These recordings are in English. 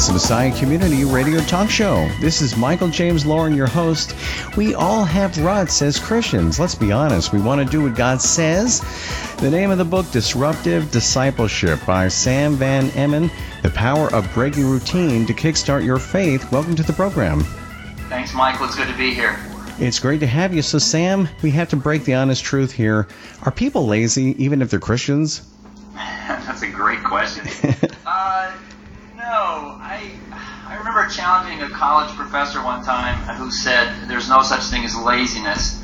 It's the Messiah Community Radio Talk Show. This is Michael James Lauren, your host. We all have ruts as Christians. Let's be honest. We want to do what God says. The name of the book, Disruptive Discipleship by Sam Van Eman, The Power of Breaking Routine to Kickstart Your Faith. Welcome to the program. Thanks, Michael. It's good to be here. It's great to have you. So, Sam, we have to break the honest truth here. Are people lazy even if they're Christians? That's a great question. uh, no, I I remember challenging a college professor one time who said there's no such thing as laziness,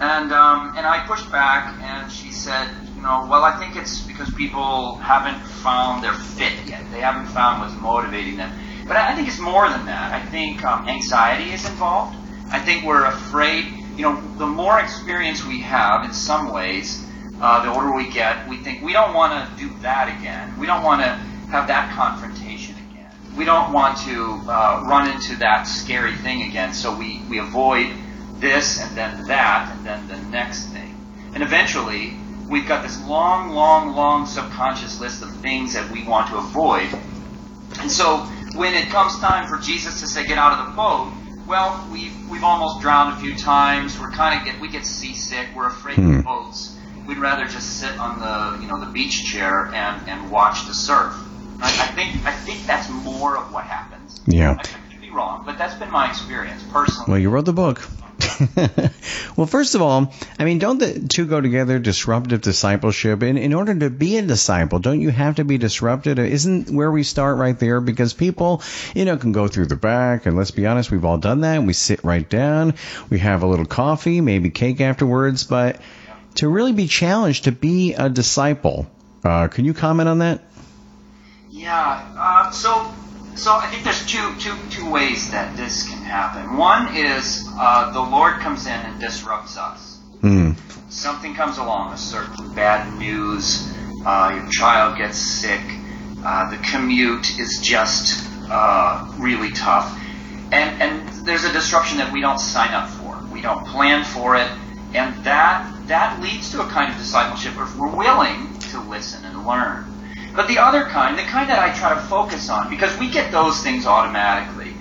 and um, and I pushed back, and she said, you know, well, I think it's because people haven't found their fit yet. They haven't found what's motivating them. But I think it's more than that. I think um, anxiety is involved. I think we're afraid. You know, the more experience we have, in some ways, uh, the older we get, we think we don't want to do that again. We don't want to have that confrontation. We don't want to uh, run into that scary thing again. So we, we avoid this and then that and then the next thing. And eventually, we've got this long, long, long subconscious list of things that we want to avoid. And so when it comes time for Jesus to say, get out of the boat, well, we've, we've almost drowned a few times. We're kind of get, we get seasick. We're afraid hmm. of boats we'd rather just sit on the you know the beach chair and, and watch the surf. I, I think I think that's more of what happens. Yeah. I could be wrong, but that's been my experience personally. Well, you wrote the book. well, first of all, I mean, don't the two go together? Disruptive discipleship. In in order to be a disciple, don't you have to be disrupted? Isn't where we start right there? Because people, you know, can go through the back, and let's be honest, we've all done that. We sit right down, we have a little coffee, maybe cake afterwards, but to really be challenged to be a disciple. Uh, can you comment on that? Yeah. Uh, so, so I think there's two, two, two ways that this can happen. One is uh, the Lord comes in and disrupts us. Mm. Something comes along, a certain bad news. Uh, your child gets sick. Uh, the commute is just uh, really tough, and and there's a disruption that we don't sign up for. We don't plan for it, and that that leads to a kind of discipleship if we're willing to listen and learn. But the other kind, the kind that I try to focus on, because we get those things automatically,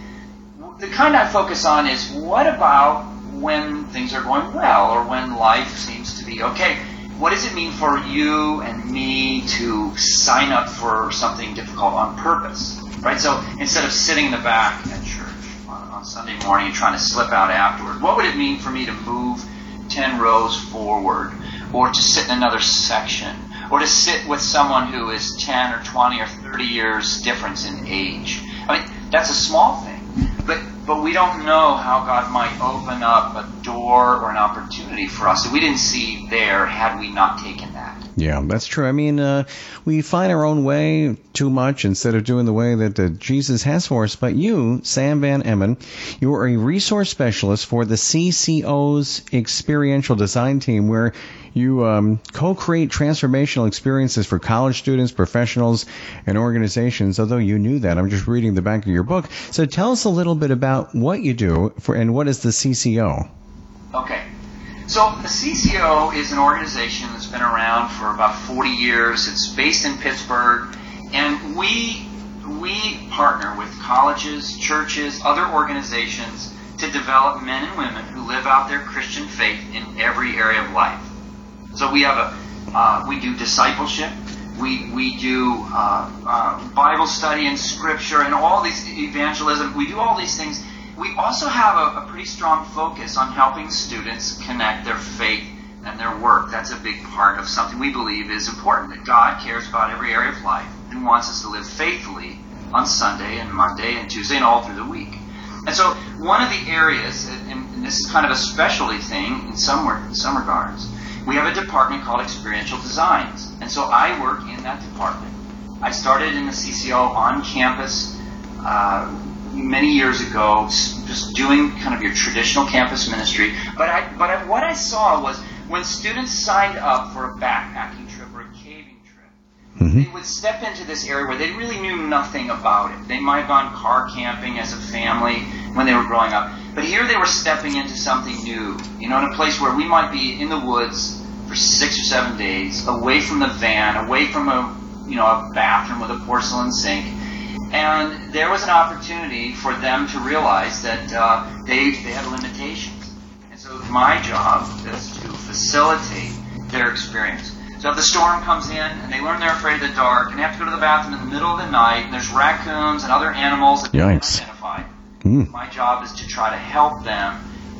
the kind I focus on is what about when things are going well or when life seems to be okay? What does it mean for you and me to sign up for something difficult on purpose? Right? So instead of sitting in the back at church on, on Sunday morning and trying to slip out afterward, what would it mean for me to move 10 rows forward, or to sit in another section, or to sit with someone who is 10 or 20 or 30 years difference in age. I mean, that's a small thing, but, but we don't know how God might open up a door or an opportunity for us that we didn't see there had we not taken that. Yeah, that's true. I mean, uh, we find our own way too much instead of doing the way that uh, Jesus has for us. But you, Sam Van Eman, you are a resource specialist for the CCO's experiential design team, where you um, co-create transformational experiences for college students, professionals, and organizations. Although you knew that, I'm just reading the back of your book. So tell us a little bit about what you do for, and what is the CCO. Okay. So the CCO is an organization that's been around for about 40 years. It's based in Pittsburgh, and we we partner with colleges, churches, other organizations to develop men and women who live out their Christian faith in every area of life. So we have a uh, we do discipleship, we we do uh, uh, Bible study and Scripture and all these evangelism. We do all these things we also have a, a, pretty strong focus on helping students connect their faith and their work. That's a big part of something we believe is important, that God cares about every area of life and wants us to live faithfully on Sunday and Monday and Tuesday and all through the week. And so one of the areas, and this is kind of a specialty thing in some, in some regards, we have a department called Experiential Designs. And so I work in that department. I started in the CCO on campus uh, many years ago, just doing kind of your traditional campus ministry. But I, but I, what I saw was when students signed up for a backpacking trip or a caving trip, mm-hmm. they would step into this area where they really knew nothing about it. They might have gone car camping as a family when they were growing up, but here they were stepping into something new. You know, in a place where we might be in the woods for six or seven days, away from the van, away from a you know a bathroom with a porcelain sink And there was an opportunity for them to realize that uh, they, they had limitations. And so my job is to facilitate their experience. So if the storm comes in and they learn they're afraid of the dark and they have to go to the bathroom in the middle of the night and there's raccoons and other animals that Yikes. identify, Mm. my job is to try to help them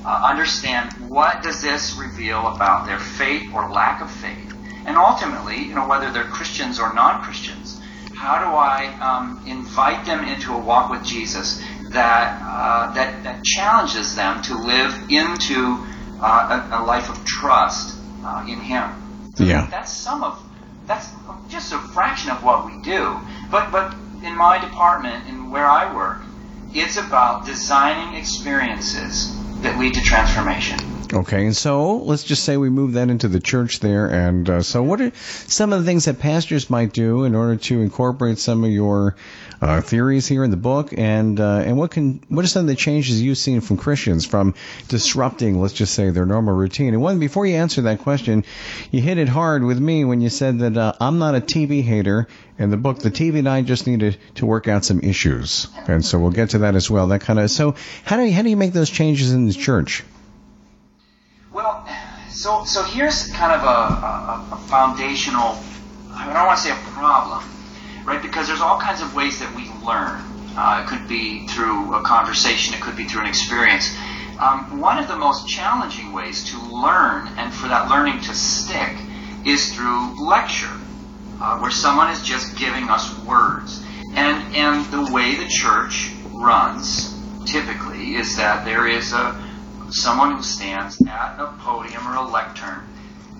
uh, understand what does this reveal about their faith or lack of faith, and ultimately, you know, whether they're Christians or non-Christians. How do I um, invite them into a walk with Jesus that uh, that that challenges them to live into uh, a, a life of trust uh, in Him? So Yeah. that's some of that's just a fraction of what we do. But but in my department and where I work, it's about designing experiences that lead to transformation. Okay, and so let's just say we move that into the church there. And uh, so, what are some of the things that pastors might do in order to incorporate some of your uh, theories here in the book? And uh, and what can what are some of the changes you've seen from Christians from disrupting, let's just say, their normal routine? And one before you answer that question, you hit it hard with me when you said that uh, I'm not a TV hater. In the book, the TV and I just needed to work out some issues, and so we'll get to that as well. That kind of so how do you, how do you make those changes in the church? So so here's kind of a, a, a foundational. I don't want to say a problem, right? Because there's all kinds of ways that we learn. Uh, it could be through a conversation. It could be through an experience. Um, one of the most challenging ways to learn and for that learning to stick is through lecture, uh, where someone is just giving us words. And and the way the church runs typically is that there is a someone who stands at a podium or a lectern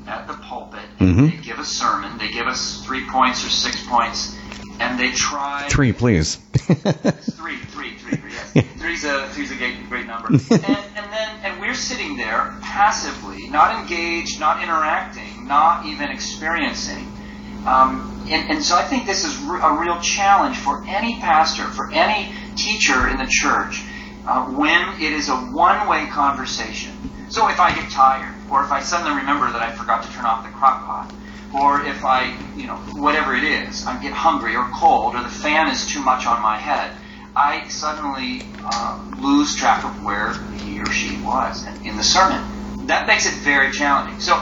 at the pulpit. Mhm. They give a sermon. They give us three points or six points, and they try Three, please. three, three, three, three. Yes, three's a three's a great, great number. and, and then and we're sitting there passively, not engaged, not interacting, not even experiencing. Um, and, and so I think this is a real challenge for any pastor, for any teacher in the church, uh, when it is a one-way conversation. So if I get tired, or if I suddenly remember that I forgot to turn off the crock pot, or if I, you know, whatever it is, I get hungry or cold, or the fan is too much on my head, I suddenly uh, lose track of where he or she was in, the sermon. That makes it very challenging. So,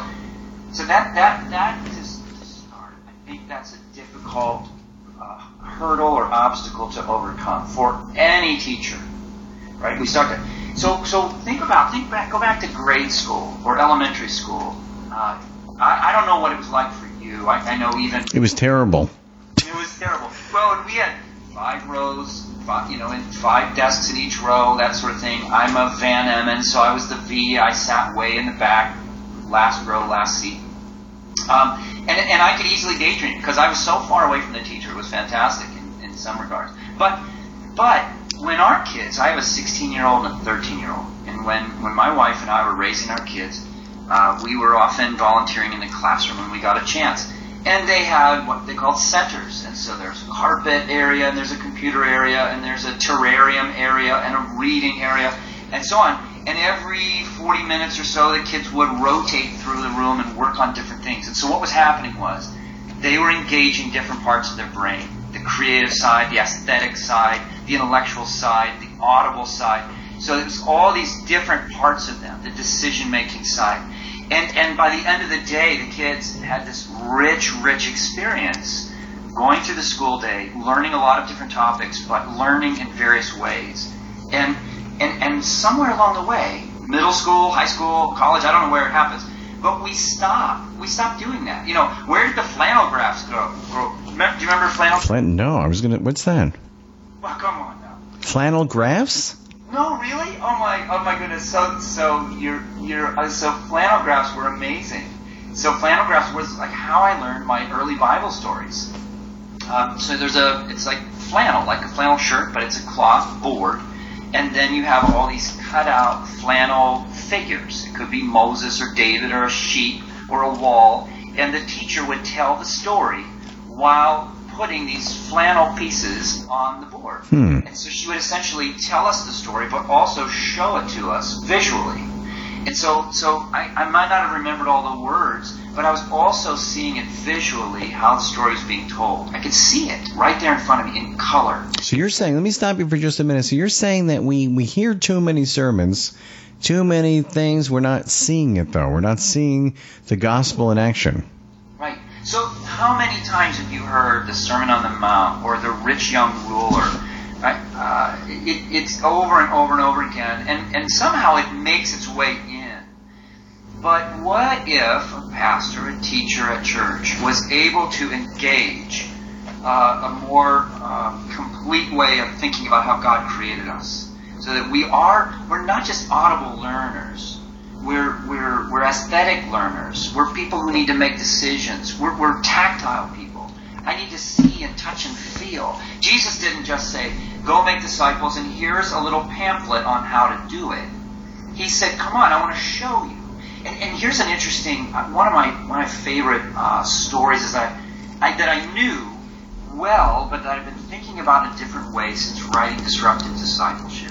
so that that that is start. I think that's a difficult uh, hurdle or obstacle to overcome for any teacher. Right? We start to. So so think about think back go back to grade school or elementary school. Uh, I, I don't know what it was like for you. I, I know even It was terrible. it was terrible. Well, and we had five rows, five, you know, and five desks in each row, that sort of thing. I'm a Van Eman, so I was the V. I sat way in the back, last row, last seat. Um, and, and I could easily daydream because I was so far away from the teacher. It was fantastic in, in some regards. But but when our kids, I have a 16 year old and a 13 year old, and when, when my wife and I were raising our kids, uh, we were often volunteering in the classroom when we got a chance. And they had what they called centers. And so there's a carpet area, and there's a computer area, and there's a terrarium area, and a reading area, and so on. And every 40 minutes or so, the kids would rotate through the room and work on different things. And so what was happening was they were engaging different parts of their brain the creative side, the aesthetic side, the intellectual side, the audible side. So it was all these different parts of them, the decision making side. And, and by the end of the day, the kids had this rich, rich experience going through the school day, learning a lot of different topics, but learning in various ways. And, and, and somewhere along the way, middle school, high school, college, I don't know where it happens, but we stopped. We stopped doing that. You know, where did the flannel graphs go? do you remember flannel? Flint? No, I was gonna. What's that? Well, come on now. Flannel graphs? No, really? Oh my, oh my goodness. So, so your, your, uh, so flannel graphs were amazing. So flannel graphs was like how I learned my early Bible stories. Um, so there's a, it's like flannel, like a flannel shirt, but it's a cloth board, and then you have all these cut out flannel figures. It could be Moses or David or a sheep or a wall, and the teacher would tell the story while putting these flannel pieces on the board. Hmm. And so she would essentially tell us the story, but also show it to us visually. And so, so I, I might not have remembered all the words but I was also seeing it visually how the story was being told. I could see it right there in front of me in color. So you're saying, let me stop you for just a minute. So you're saying that we, we hear too many sermons, too many things, we're not seeing it though. We're not seeing the gospel in action. Right. So how many times have you heard the Sermon on the Mount or the rich young ruler? Right? Uh, it, it's over and over and over again, and, and somehow it makes its way in. But what if a pastor, a teacher at church, was able to engage uh, a more uh, complete way of thinking about how God created us? So that we are, we're not just audible learners. We're, we're, we're aesthetic learners. We're people who need to make decisions. We're, we're tactile people. I need to see and touch and feel. Jesus didn't just say, go make disciples and here's a little pamphlet on how to do it. He said, come on, I want to show you. And, and here's an interesting uh, one of my my favorite uh, stories is I, I that I knew well, but that I've been thinking about in a different way since writing Disruptive Discipleship.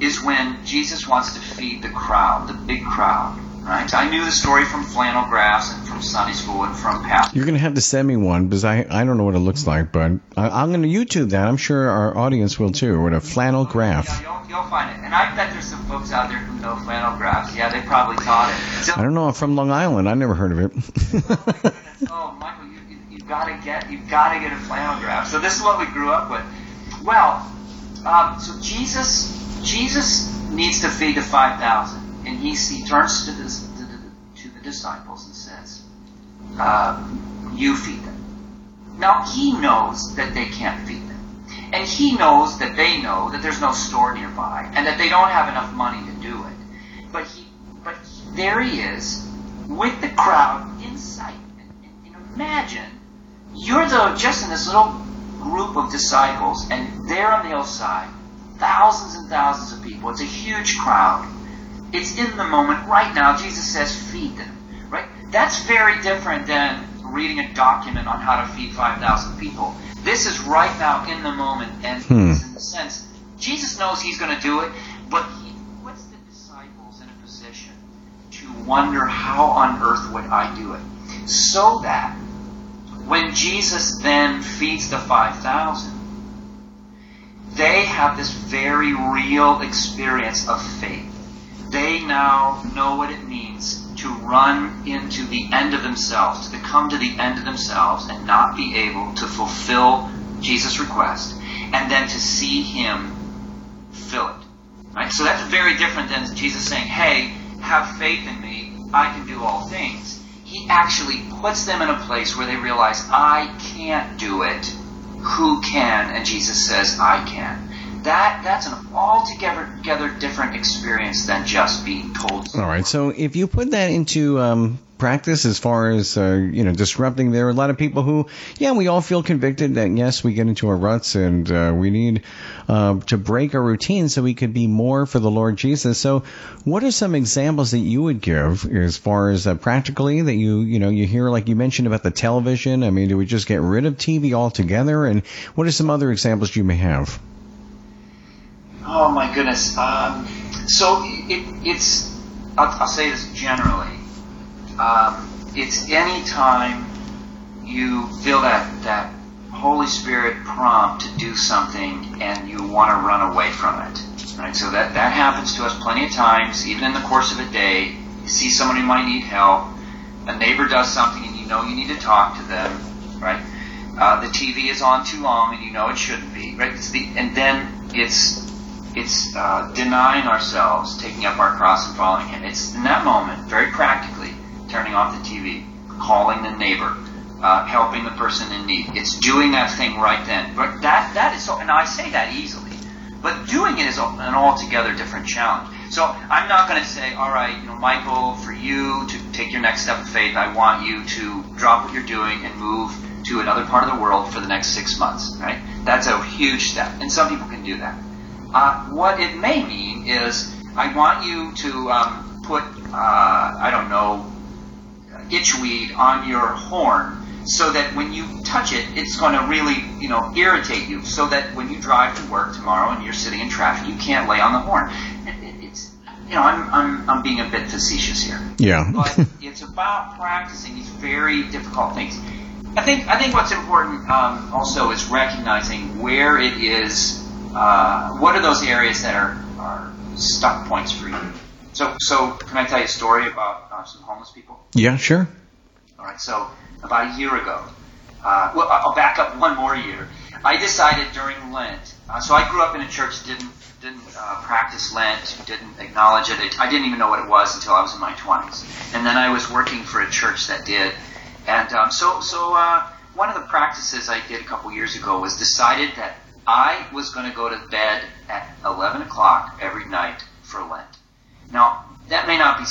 Is when Jesus wants to feed the crowd, the big crowd. Right? I knew the story from flannel graphs and from Sunday school and from past. You're going to have to send me one because I, I don't know what it looks like, but I, am going to YouTube that. I'm sure our audience will too. With a flannel graph. Yeah, you'll, you'll find it. And I bet there's some folks out there who know flannel graphs. Yeah, they probably taught it. So, I don't know. I'm from Long Island. I never heard of it. oh, Michael, you, you, you gotta get you gotta get a flannel graph. So this is what we grew up with. Well, um, so Jesus Jesus needs to feed the five thousand and he, he turns to the, to the, to the disciples and says, uh, You feed them. Now, he knows that they can't feed them. And he knows that they know that there's no store nearby and that they don't have enough money to do it. But he, but he, there he is with the crowd in sight. And, and, and imagine you're the, just in this little group of disciples, and there on the hillside, thousands and thousands of people. It's a huge crowd. It's in the moment right now. Jesus says, feed them. Right? That's very different than reading a document on how to feed 5,000 people. This is right now in the moment, and hmm. in the sense, Jesus knows he's going to do it, but he puts the disciples in a position to wonder how on earth would I do it? So that when Jesus then feeds the 5,000, they have this very real experience of faith they now know what it means to run into the end of themselves, to come to the end of themselves and not be able to fulfill Jesus' request, and then to see Him fill it. Right? So that's very different than Jesus saying, hey, have faith in me, I can do all things. Actually puts them in a place where they realize, I can't do it. Who can? And Jesus says, I can that that's an altogether together different experience than just being told. All right. So if you put that into um, practice as far as uh, you know disrupting, there are a lot of people who, yeah, we all feel convicted that yes, we get into our ruts and uh, we need uh, to break our routine so we could be more for the Lord Jesus. So, what are some examples that you would give as far as uh, practically that you you know you hear like you mentioned about the television? I mean, do we just get rid of TV altogether? And what are some other examples you may have? Oh my goodness. Um, so it, it's, I'll, I'll, say this generally. Um, it's any time you feel that, that Holy Spirit prompt to do something and you want to run away from it. Right? So that, that happens to us plenty of times, even in the course of a day. You see someone who might need help. A neighbor does something and you know you need to talk to them, right? Uh, the TV is on too long and you know it shouldn't be, right? The, and then it's it's uh, denying ourselves, taking up our cross and following Him. It's in that moment, very practically, turning off the TV, calling the neighbor, uh, helping the person in need. It's doing that thing right then. But that that is so, and I say that easily, but doing it is an altogether different challenge. So I'm not going to say, all right, you know, Michael, for you to take your next step of faith, I want you to drop what you're doing and move to another part of the world for the next six months. Right? That's a huge step, and some people can do that. Uh, what it may mean is I want you to um, put, uh, I don't know, itchweed on your horn so that when you touch it, it's going to really, you know, irritate you so that when you drive to work tomorrow and you're sitting in traffic, you can't lay on the horn. It's, you know, I'm, I'm, I'm being a bit facetious here. Yeah. but it's about practicing these very difficult things. I think I think what's important um, also is recognizing where it is. Uh, what are those areas that are, are stuck points for you? So so can I tell you a story about uh, some homeless people? Yeah, sure. All right. So about a year ago, uh, well, I'll back up one more year. I decided during Lent. Uh, so I grew up in a church didn't didn't uh, practice Lent, didn't acknowledge it. I didn't even know what it was until I was in my 20s, and then I was working for a church that did. And um, so so uh, one of the practices I did a couple years ago was decided that I was going to go to bed at 11 o'clock every night for Lent. Now that may not be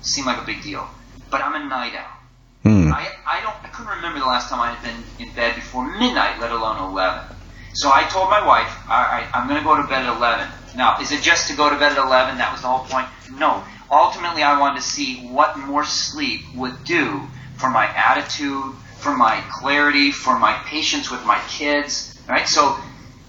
seem like a big deal, but I'm a night owl. Hmm. I, I don't I couldn't remember the last time I had been in bed before midnight, let alone 11. So I told my wife, all right, I'm going to go to bed at 11. Now, is it just to go to bed at 11? That was the whole point? No. Ultimately, I wanted to see what more sleep would do for my attitude, for my clarity, for my patience with my kids. Right? So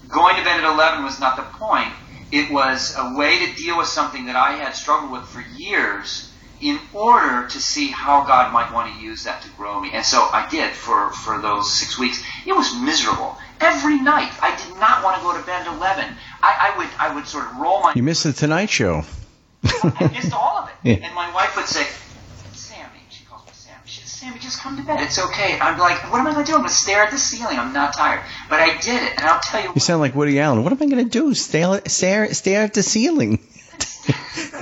going to bed at 11 was not the point. It was a way to deal with something that I had struggled with for years in order to see how God might want to use that to grow me. And so I did for, for those six weeks. It was miserable. Every night, I did not want to go to bed at 11. I, I would I would sort of roll my. You missed the Tonight Show. I missed all of it. Yeah. And my wife would say, Sammy, she calls me Sammy. She says, Sammy, just come to bed. It's okay. I'm like, what am I going to do? I'm going to stare at the ceiling. I'm not tired. But I did it. And I'll tell you You sound like Woody Allen. What am I going to do? Stare, stare, stare at the ceiling.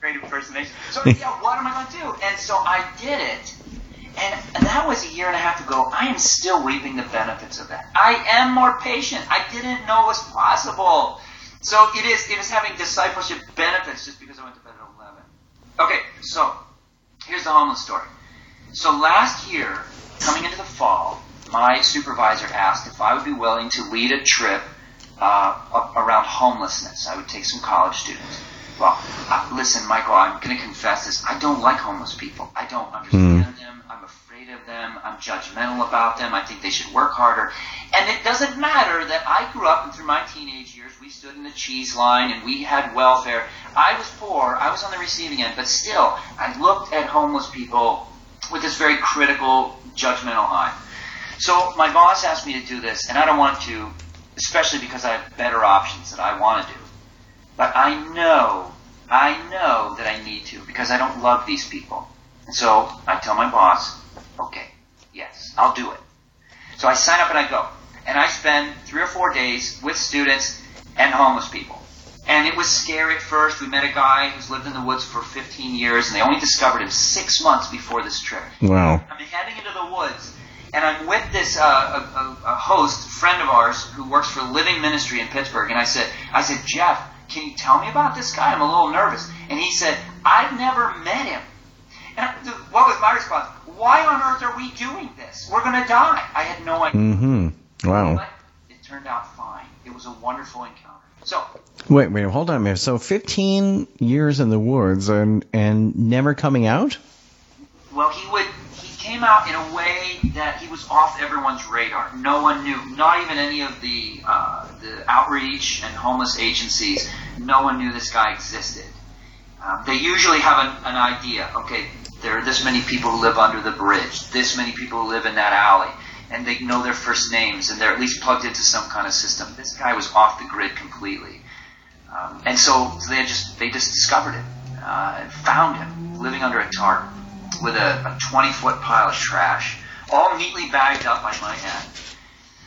great impersonation. So yeah, what am I going to do? And so I did it, and, and that was a year and a half ago. I am still reaping the benefits of that. I am more patient. I didn't know it was possible. So it is it is having discipleship benefits just because I went to bed at eleven. Okay, so here's the homeless story. So last year, coming into the fall, my supervisor asked if I would be willing to lead a trip uh, around homelessness. I would take some college students. Well, uh, listen, Michael, I'm going to confess this. I don't like homeless people. I don't understand them. I'm afraid of them. I'm judgmental about them. I think they should work harder. And it doesn't matter that I grew up and through my teenage years, we stood in the cheese line and we had welfare. I was poor. I was on the receiving end. But still, I looked at homeless people with this very critical, judgmental eye. So my boss asked me to do this, and I don't want to, especially because I have better options that I want to do. But I know, I know that I need to because I don't love these people. And so I tell my boss, okay, yes, I'll do it. So I sign up and I go. And I spend three or four days with students and homeless people. And it was scary at first. We met a guy who's lived in the woods for 15 years, and they only discovered him six months before this trip. Wow. I'm heading into the woods, and I'm with this uh, a, a, host, friend of ours, who works for Living Ministry in Pittsburgh. And I said, I said, Jeff, can you tell me about this guy? I'm a little nervous. And he said, I've never met him. And I, what was my response? Why on earth are we doing this? We're going to die. I had no idea. Mm-hmm. Wow. But it turned out fine. It was a wonderful encounter. So, Wait, wait, hold on a minute. So 15 years in the woods and and never coming out? well, he would. He came out in a way that he was off everyone's radar. No one knew. Not even any of the uh, the outreach and homeless agencies. No one knew this guy existed. Um, they usually have an, an idea. Okay, there are this many people who live under the bridge. This many people who live in that alley, and they know their first names, and they're at least plugged into some kind of system. This guy was off the grid completely, um, and so they just they just discovered him uh, and found him living under a tarp with a, a 20 foot pile of trash, all neatly bagged up by my hand.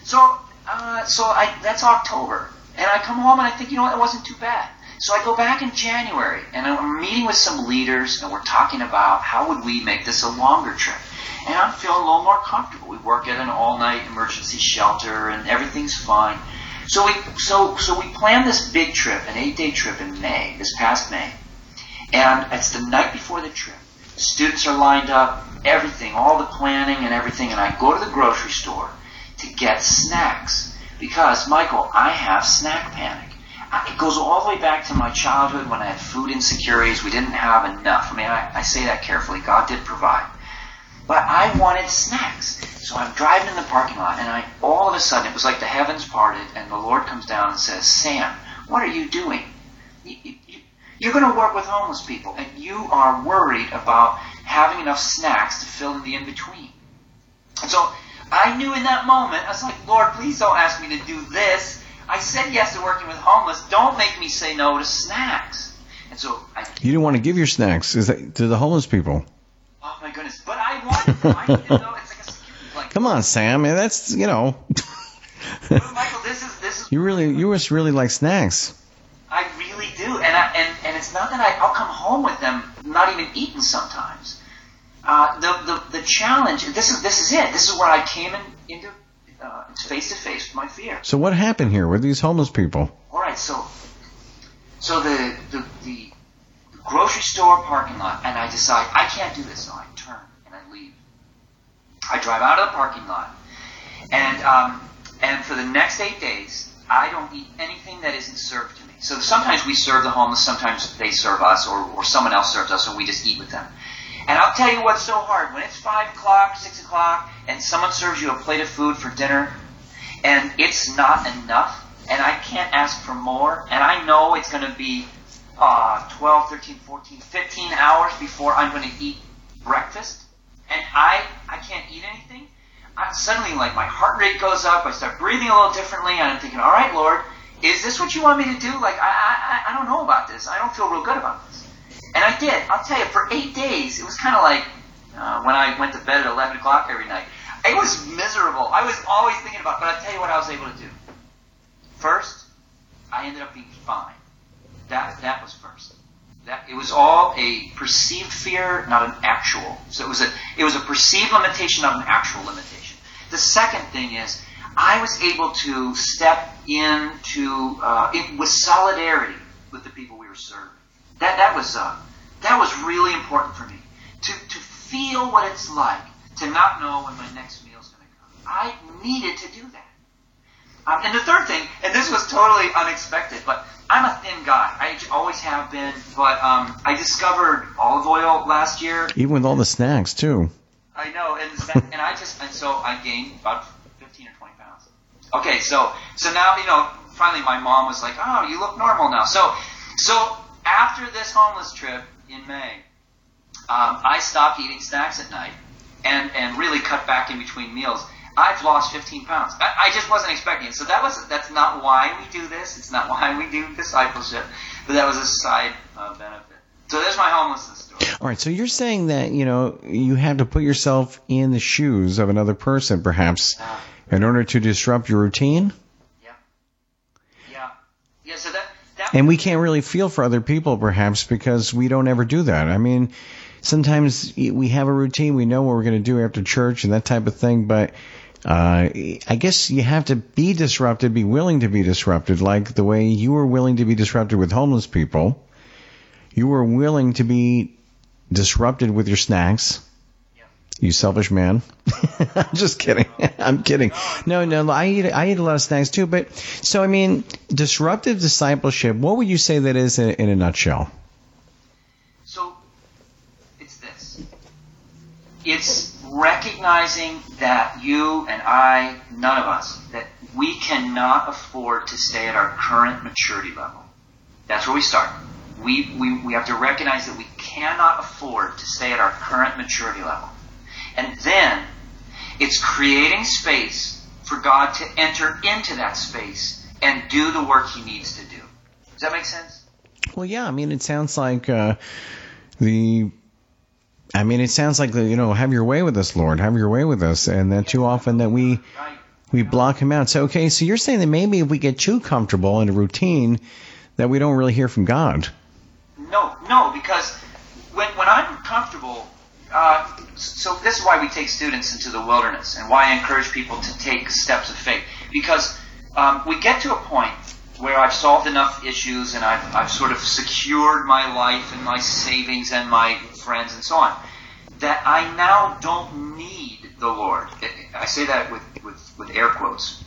So, uh, so I, that's October. And I come home and I think, you know what, it wasn't too bad. So I go back in January and I'm meeting with some leaders and we're talking about how would we make this a longer trip. And I'm feeling a little more comfortable. We work at an all night emergency shelter and everything's fine. So we, so, so we planned this big trip, an eight day trip in May, this past May. And it's the night before the trip. Students are lined up, everything, all the planning and everything, and I go to the grocery store to get snacks. Because, Michael, I have snack panic. It goes all the way back to my childhood when I had food insecurities. We didn't have enough. I mean, I, I say that carefully. God did provide. But I wanted snacks. So I'm driving in the parking lot, and I all of a sudden, it was like the heavens parted, and the Lord comes down and says, Sam, what are you doing? You, you, you- You're going to work with homeless people, and you are worried about having enough snacks to fill in the in between. So I knew in that moment, I was like, Lord, please don't ask me to do this. I said yes to working with homeless. Don't make me say no to snacks. And so I. You didn't want to give your snacks that, to the homeless people. Oh my goodness! But I wanted them. I didn't know it's like a security blanket. Come on, Sam. Man, that's you know. But Michael, this is this is. you really, you just really like snacks. I really do, and I, and and it's not that I, I'll come home with them not even eaten sometimes. Uh, the, the the challenge. This is this is it. This is where I came in, into uh, face to face with my fear. So what happened here with these homeless people? All right, so so the the, the grocery store parking lot, and I decide I can't do this, so I turn and I leave. I drive out of the parking lot, and um, and for the next eight days, I don't eat anything that isn't served to me. So sometimes we serve the homeless, sometimes they serve us, or, or someone else serves us, and we just eat with them. And I'll tell you what's so hard. When it's 5 o'clock, 6 o'clock, and someone serves you a plate of food for dinner, and it's not enough, and I can't ask for more, and I know it's going to be uh, 12, 13, 14, 15 hours before I'm going to eat breakfast, and I, I can't eat anything, I, suddenly, like, my heart rate goes up, I start breathing a little differently, and I'm thinking, all right, Lord, is this what you want me to do? Like, I, I, I don't know about this. I don't feel real good about this. And I did. I'll tell you, for eight days, it was kind of like uh, when I went to bed at 11 o'clock every night. It was miserable. I was always thinking about it, but I'll tell you what I was able to do. First, I ended up being fine. That, that was first. That, it was all a perceived fear, not an actual. So it was a, it was a perceived limitation, not an actual limitation. The second thing is, I was able to step into uh, in, with solidarity with the people we were serving. That that was uh, that was really important for me to to feel what it's like to not know when my next meal is going to come. I needed to do that. Um, and the third thing, and this was totally unexpected, but I'm a thin guy. I always have been. But um, I discovered olive oil last year. Even with all the snacks too. I know, and and I just and so I gained about 15 or 20 pounds. Okay, so so now you know. Finally, my mom was like, "Oh, you look normal now." So so after this homeless trip in May, um, I stopped eating snacks at night and and really cut back in between meals. I've lost 15 pounds. I, I just wasn't expecting it. So that was that's not why we do this. It's not why we do discipleship, but that was a side uh, benefit. So there's my homelessness story. All right, so you're saying that you know you have to put yourself in the shoes of another person, perhaps, Uh, in order to disrupt your routine, yeah, yeah, yeah. So that and we can't really feel for other people, perhaps, because we don't ever do that. I mean, sometimes we have a routine, we know what we're going to do after church and that type of thing, but. Uh, I guess you have to be disrupted, be willing to be disrupted, like the way you were willing to be disrupted with homeless people. You were willing to be disrupted with your snacks. You selfish man. I'm just kidding. I'm kidding. No, no, I eat I eat a lot of snacks too. But so I mean, disruptive discipleship. What would you say that is in, in a nutshell? So it's this. It's recognizing that you and I, none of us, that we cannot afford to stay at our current maturity level. That's where we start. We, we, we have to recognize that we cannot afford to stay at our current maturity level. And then it's creating space for God to enter into that space and do the work He needs to do. Does that make sense? Well, yeah. I mean, it sounds like uh, the. I mean, it sounds like the, you know, have your way with us, Lord, have your way with us, and that too often that we we block him out. So okay, so you're saying that maybe if we get too comfortable in a routine, that we don't really hear from God. No, no, because when, when I'm comfortable, uh, so this is why we take students into the wilderness and why I encourage people to take steps of faith. Because um, we get to a point where I've solved enough issues and I've, I've sort of secured my life and my savings and my friends and so on, that I now don't need the Lord. I say that with, with, with air quotes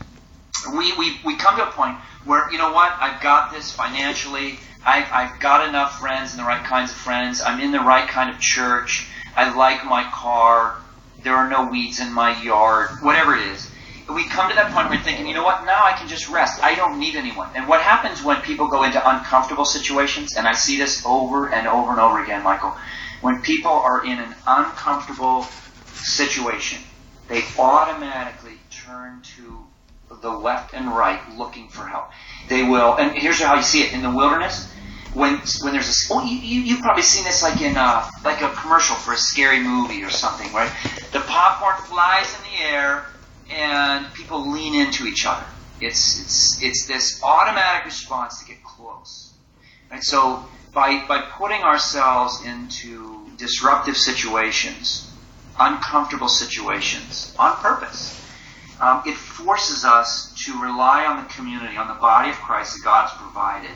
we, we, we come to a point where, you know what, I've got this financially, I, I've got enough friends and the right kinds of friends, I'm in the right kind of church, I like my car, there are no weeds in my yard, whatever it is. we come to that point where we're thinking, you know what, now I can just rest. I don't need anyone. And what happens when people go into uncomfortable situations, and I see this over and over and over again, Michael, when people are in an uncomfortable situation, they automatically turn to the left and right looking for help. They will, and here's how you see it in the wilderness. When when there's a, you, you you've probably seen this like in uh, like a commercial for a scary movie or something, right? The popcorn flies in the air and people lean into each other. It's it's it's this automatic response to get close. Right? So by by putting ourselves into disruptive situations, uncomfortable situations on purpose, um, it forces us to rely on the community, on the body of Christ that God has provided.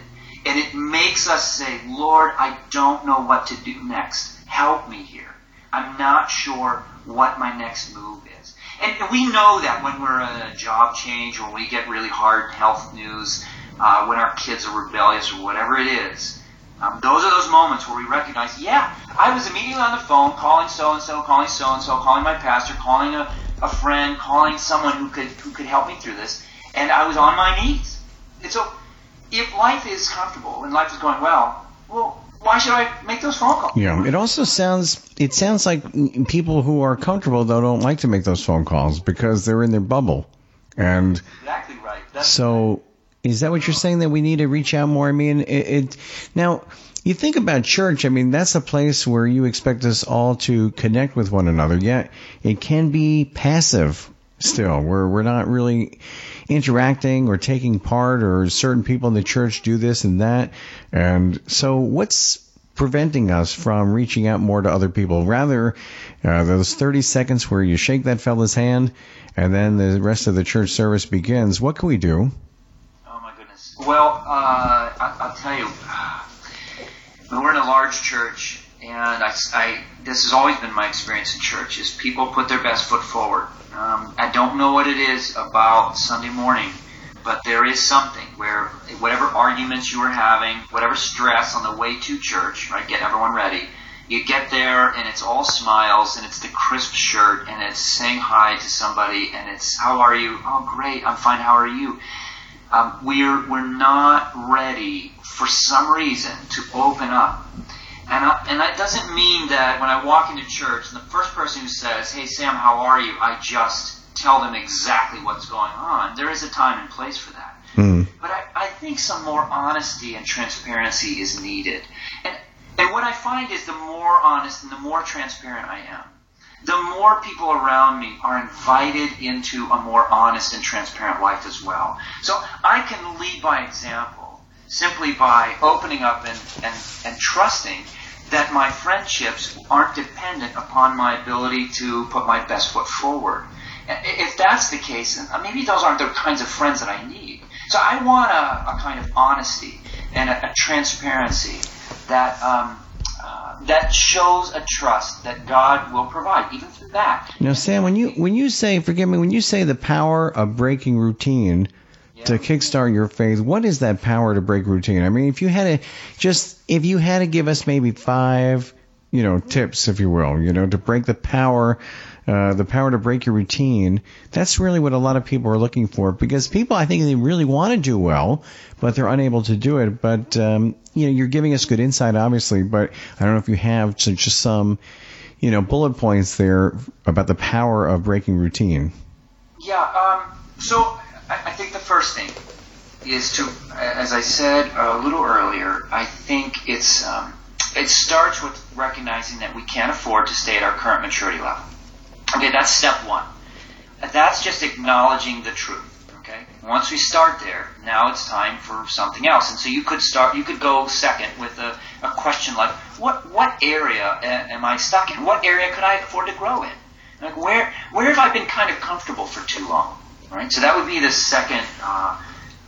And it makes us say, Lord, I don't know what to do next. Help me here. I'm not sure what my next move is. And we know that when we're in a job change or we get really hard health news, uh, when our kids are rebellious or whatever it is, um, those are those moments where we recognize, yeah, I was immediately on the phone calling so and so, calling so and so, calling my pastor, calling a, a friend, calling someone who could who could help me through this, and I was on my knees. And so, if life is comfortable and life is going well, well, why should I make those phone calls? Yeah, it also sounds it sounds like people who are comfortable though don't like to make those phone calls because they're in their bubble, and exactly right. That's so is that what you're saying that we need to reach out more? I mean, it, it now you think about church. I mean, that's a place where you expect us all to connect with one another. Yet it can be passive still, where we're not really interacting or taking part, or certain people in the church do this and that. And so, what's preventing us from reaching out more to other people? Rather, uh, those 30 seconds where you shake that fella's hand and then the rest of the church service begins. What can we do? Oh my goodness. Well, uh, I, I'll tell you, we're in a large church, and I, I, this has always been my experience in church: is people put their best foot forward. Um, I don't know what it is about Sunday morning, but there is something where whatever arguments you are having, whatever stress on the way to church, right, get everyone ready. You get there and it's all smiles and it's the crisp shirt and it's saying hi to somebody and it's how are you? Oh great, I'm fine. How are you? Um, we're we're not ready for some reason to open up. And, I, and that doesn't mean that when I walk into church and the first person who says, Hey Sam, how are you? I just tell them exactly what's going on. There is a time and place for that. Mm. But I, I think some more honesty and transparency is needed. And, and what I find is the more honest and the more transparent I am, the more people around me are invited into a more honest and transparent life as well. So I can lead by example simply by opening up and, and, and trusting that my friendships aren't dependent upon my ability to put my best foot forward. If that's the case, maybe those aren't the kinds of friends that I need. So I want a, a kind of honesty and a, a transparency that um, uh, that shows a trust that God will provide, even through that. Now, Sam, when you when you say, forgive me, when you say the power of breaking routine to kickstart your faith, what is that power to break routine? I mean, if you had to just if you had to give us maybe five, you know, tips, if you will, you know, to break the power. Uh, the power to break your routine. That's really what a lot of people are looking for because people, I think, they really want to do well, but they're unable to do it. But um, you know, you're giving us good insight, obviously. But I don't know if you have just some, you know, bullet points there about the power of breaking routine. Yeah. Um, so I, think the first thing is to, as I said a little earlier, I think it's um, it starts with recognizing that we can't afford to stay at our current maturity level. Okay, that's step one. That's just acknowledging the truth. Okay, once we start there, now it's time for something else. And so you could start, you could go second with a, a question like, what what area am I stuck in? What area could I afford to grow in? Like where where have I been kind of comfortable for too long? Right. So that would be the second uh,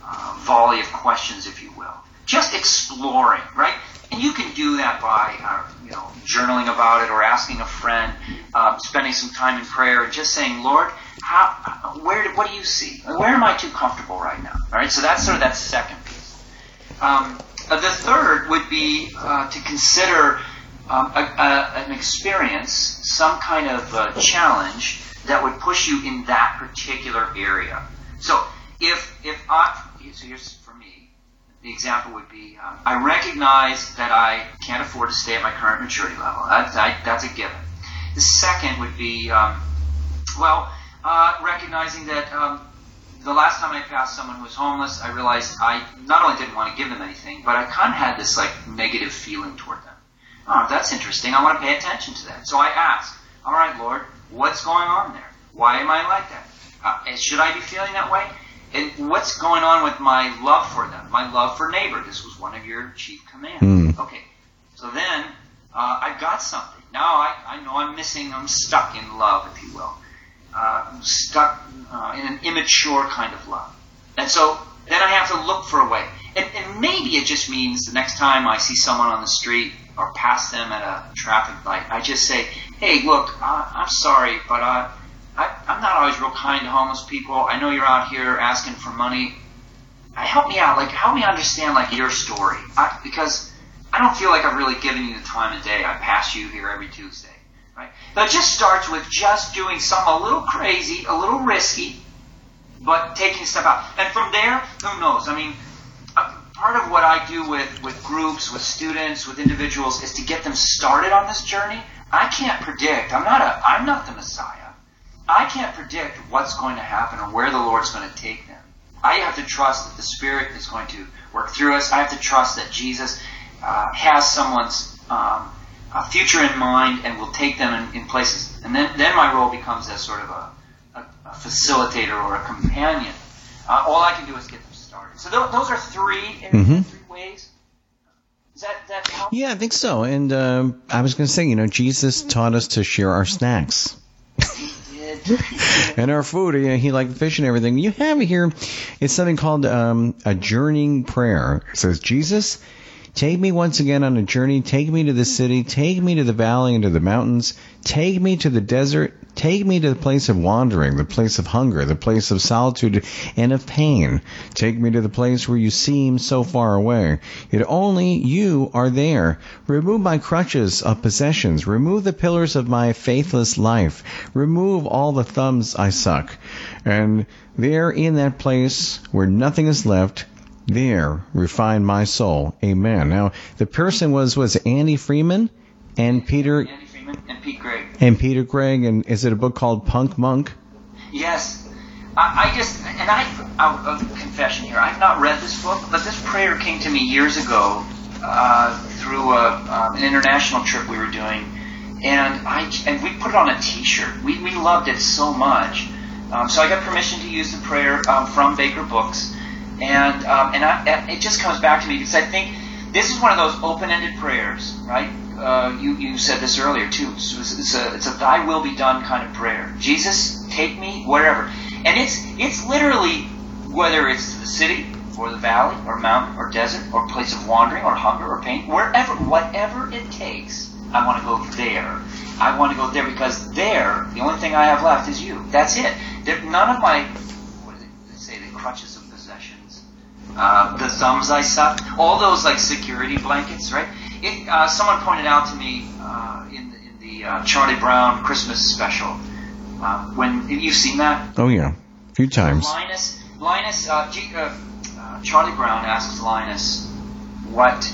uh, volley of questions, if you will. Just exploring, right? And you can do that by, uh, you know, journaling about it or asking a friend, uh, spending some time in prayer, and just saying, Lord, how, where, what do you see? Where am I too comfortable right now? All right, so that's sort of that second piece. Um, uh, the third would be uh, to consider um, a, a, an experience, some kind of challenge that would push you in that particular area. So if if I so here's for me the example would be um, I recognize that I can't afford to stay at my current maturity level. That's that's a given. The second would be um, well uh, recognizing that um, the last time I passed someone who was homeless, I realized I not only didn't want to give them anything, but I kind of had this like negative feeling toward them. Oh, that's interesting. I want to pay attention to that. So I asked, All right, Lord, what's going on there? Why am I like that? Uh, should I be feeling that way? And what's going on with my love for them, my love for neighbor? This was one of your chief commands. Mm. Okay, so then uh, I got something. Now I, I know I'm missing, I'm stuck in love, if you will. Uh, stuck uh, in an immature kind of love. And so then I have to look for a way. And, and maybe it just means the next time I see someone on the street or pass them at a traffic light, I just say, hey, look, uh, I'm sorry, but uh, I, I'm not always real kind to homeless people. I know you're out here asking for money. Help me out. Like, help me understand, like, your story. I, because I don't feel like I've really given you the time of day. I pass you here every Tuesday. Right? But it just starts with just doing something a little crazy, a little risky, but taking a step out. And from there, who knows? I mean, part of what I do with, with groups, with students, with individuals is to get them started on this journey. I can't predict. I'm not a I'm not the Messiah. I can't predict what's going to happen or where the Lord's going to take them. I have to trust that the Spirit is going to work through us. I have to trust that Jesus uh, has someone's um, future in mind and will take them in, in, places. And then, then my role becomes as sort of a, a, a facilitator or a companion. Uh, all I can do is get them started. So th- those are 3 mm-hmm. three ways. That, that yeah, I think so. And uh, I was going to say, you know, Jesus taught us to share our snacks. and our food. He, he liked fish and everything. You have here, it's something called um, a journeying prayer. It says, Jesus, Take me once again on a journey. Take me to the city. Take me to the valley and to the mountains. Take me to the desert. Take me to the place of wandering, the place of hunger, the place of solitude and of pain. Take me to the place where you seem so far away. Yet only you are there. Remove my crutches of possessions. Remove the pillars of my faithless life. Remove all the thumbs I suck. And there in that place where nothing is left, there refine my soul. Amen. Now, the person was was Andy Freeman and Peter And Pete Greig. And Peter Greig, and is it a book called Punk Monk? Yes. I, I just and I a confession here. I've not read this book, but this prayer came to me years ago uh, through a, um, an international trip we were doing, and I and we put it on a T-shirt. We we loved it so much. Um, so I got permission to use the prayer um, from Baker Books. And um, and I, it just comes back to me because I think this is one of those open-ended prayers, right? Uh, you you said this earlier too. It's, a it's a Thy will be done kind of prayer. Jesus, take me wherever, and it's it's literally whether it's the city or the valley or mountain or desert or place of wandering or hunger or pain, wherever, whatever it takes, I want to go there. I want to go there because there, the only thing I have left is you. That's it. There, none of my, what do they say, the crutches uh, the thumbs I suck, all those like security blankets, right? It, uh, someone pointed out to me uh, in, in the uh, Charlie Brown Christmas special uh, when you've seen that. Oh yeah, a few times. Linus, Linus, G, Charlie Brown asks Linus what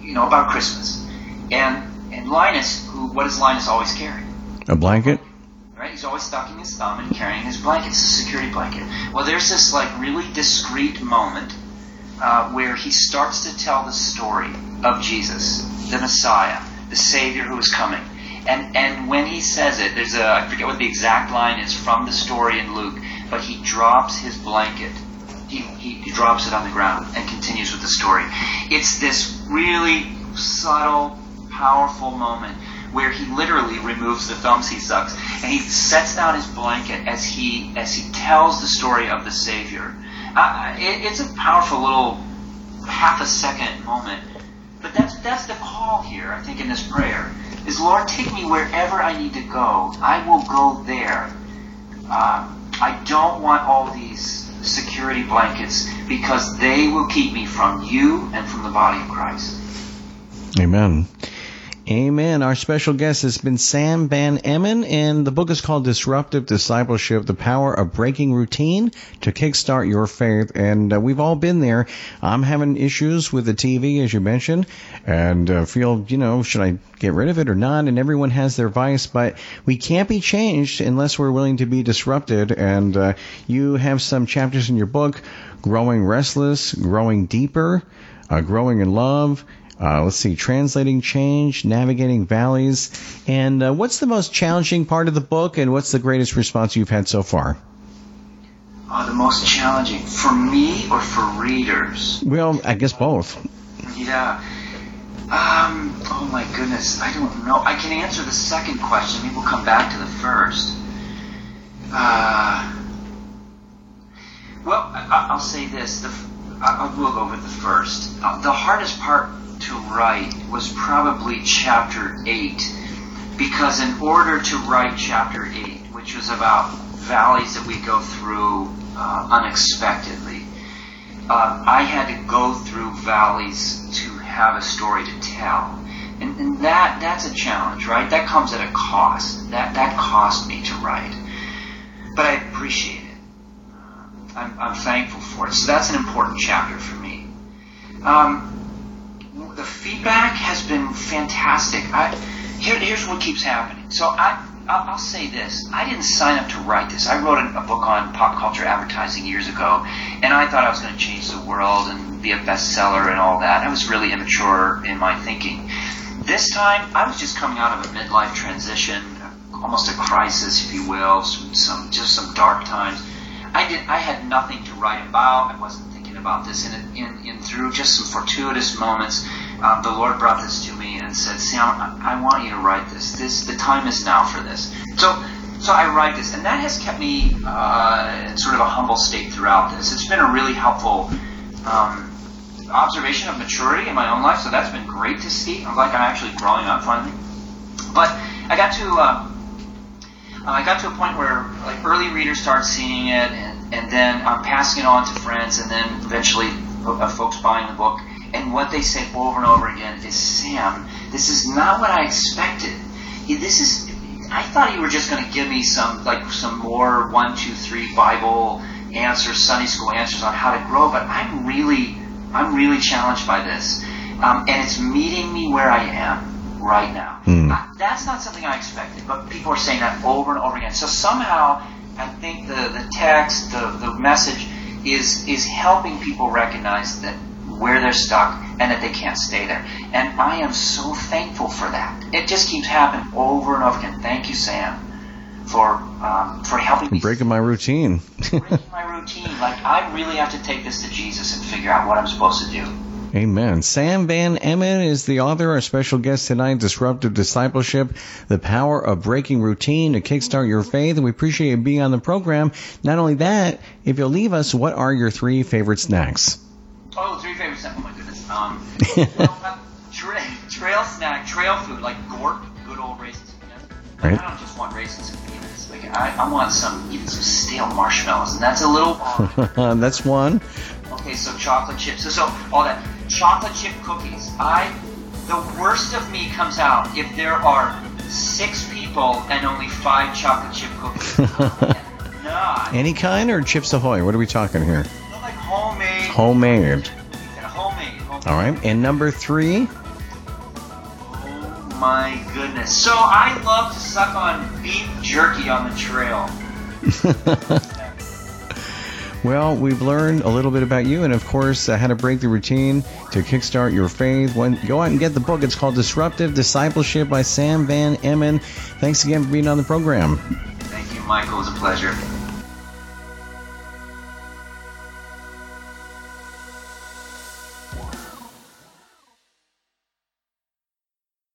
you know about Christmas, and and Linus, who what does Linus always carry? A blanket. Right? He's always stucking his thumb and carrying his blanket. It's a security blanket. Well, there's this like really discreet moment uh, where he starts to tell the story of Jesus, the Messiah, the Savior who is coming. And and when he says it, there's a I forget what the exact line is from the story in Luke, but he drops his blanket. He, he, he drops it on the ground and continues with the story. It's this really subtle, powerful moment where he literally removes the thumbs he sucks and he sets down his blanket as he as he tells the story of the Savior. Uh, it, it's a powerful little half a second moment, but that's that's the call here. I think in this prayer is Lord, take me wherever I need to go. I will go there. Uh, I don't want all these security blankets because they will keep me from you and from the body of Christ. Amen. Amen. Our special guest has been Sam Van Eman, and the book is called Disruptive Discipleship The Power of Breaking Routine to Kickstart Your Faith. And uh, we've all been there. I'm having issues with the TV, as you mentioned, and uh, feel, you know, should I get rid of it or not? And everyone has their vice, but we can't be changed unless we're willing to be disrupted. And uh, you have some chapters in your book Growing Restless, Growing Deeper, uh, Growing in Love uh, let's see, translating change, navigating valleys, and uh, what's the most challenging part of the book, and what's the greatest response you've had so far? Uh, the most challenging for me or for readers? Well, I guess both. Yeah. Um, oh my goodness, I don't know. I can answer the second question. Maybe we'll come back to the first. Uh, well, I, will say this. The, I, will go with the first. Uh, the hardest part to write was probably chapter 8. Because in order to write chapter 8, which was about valleys that we go through uh, unexpectedly, uh, I had to go through valleys to have a story to tell. And, and, that that's a challenge, right? That comes at a cost. That that cost me to write. But I appreciate. I'm, I'm thankful for it. So that's an important chapter for me. Um, the feedback has been fantastic. I, here, here's what keeps happening. So I, I'll, say this: I didn't sign up to write this. I wrote a, a book on pop culture advertising years ago, and I thought I was going to change the world and be a bestseller and all that. I was really immature in my thinking. This time, I was just coming out of a midlife transition, almost a crisis, if you will, some, some just some dark times. I did. I had nothing to write about. I wasn't thinking about this, and in, in, through just some fortuitous moments um, the Lord brought this to me and said, Sam, I, I want you to write this. This the time is now for this. So so I write this, and that has kept me uh, in sort of a humble state throughout this. It's been a really helpful um, observation of maturity in my own life, so that's been great to see. I'm like I'm actually growing up finally. But I got to uh, I got to a point where like early readers start seeing it, and, and then I'm passing it on to friends, and then eventually uh, folks buying the book. And what they say over and over again is, Sam, this is not what I expected. This is, I thought you were just going to give me some, like, some more one, two, three Bible answers, Sunday school answers on how to grow, but I'm really, I'm really challenged by this. Um, and it's meeting me where I am right now. Mm. I, that's not something I expected, but people are saying that over and over again. So somehow, I think the, the text, the, the message is, is helping people recognize that where they're stuck and that they can't stay there. And I am so thankful for that. It just keeps happening over and over again. Thank you, Sam, for um, for helping me. Breaking my routine. breaking my routine. Like I really have to take this to Jesus and figure out what I'm supposed to do. Amen. Sam Van Eman is the author, our special guest tonight, Disruptive Discipleship, The Power of Breaking Routine to Kickstart Your Faith. And we appreciate you being on the program. Not only that, if you'll leave us, what are your three favorite snacks? Oh, three favorite snacks. Oh my goodness. Um, well, uh, tra- trail snack, trail food like gorp, good old raisins and peanuts. But right. I don't just want raisins and peanuts. Like I, I want some even some stale marshmallows, and that's a little. that's one. Okay, so chocolate chips. So, so all that chocolate chip cookies. I the worst of me comes out if there are six people and only five chocolate chip cookies. Not. Any kind or Chips Ahoy? What are we talking here? Like homemade Homemade. Homemade. homemade. All right. And number three? Oh my goodness. So I love to suck on beef jerky on the trail. Well, we've learned a little bit about you, and of course, uh, how to break the routine to kickstart your faith. When, go out and get the book. It's called Disruptive Discipleship by Sam Van Eman. Thanks again for being on the program. Thank you, Michael. It was a pleasure.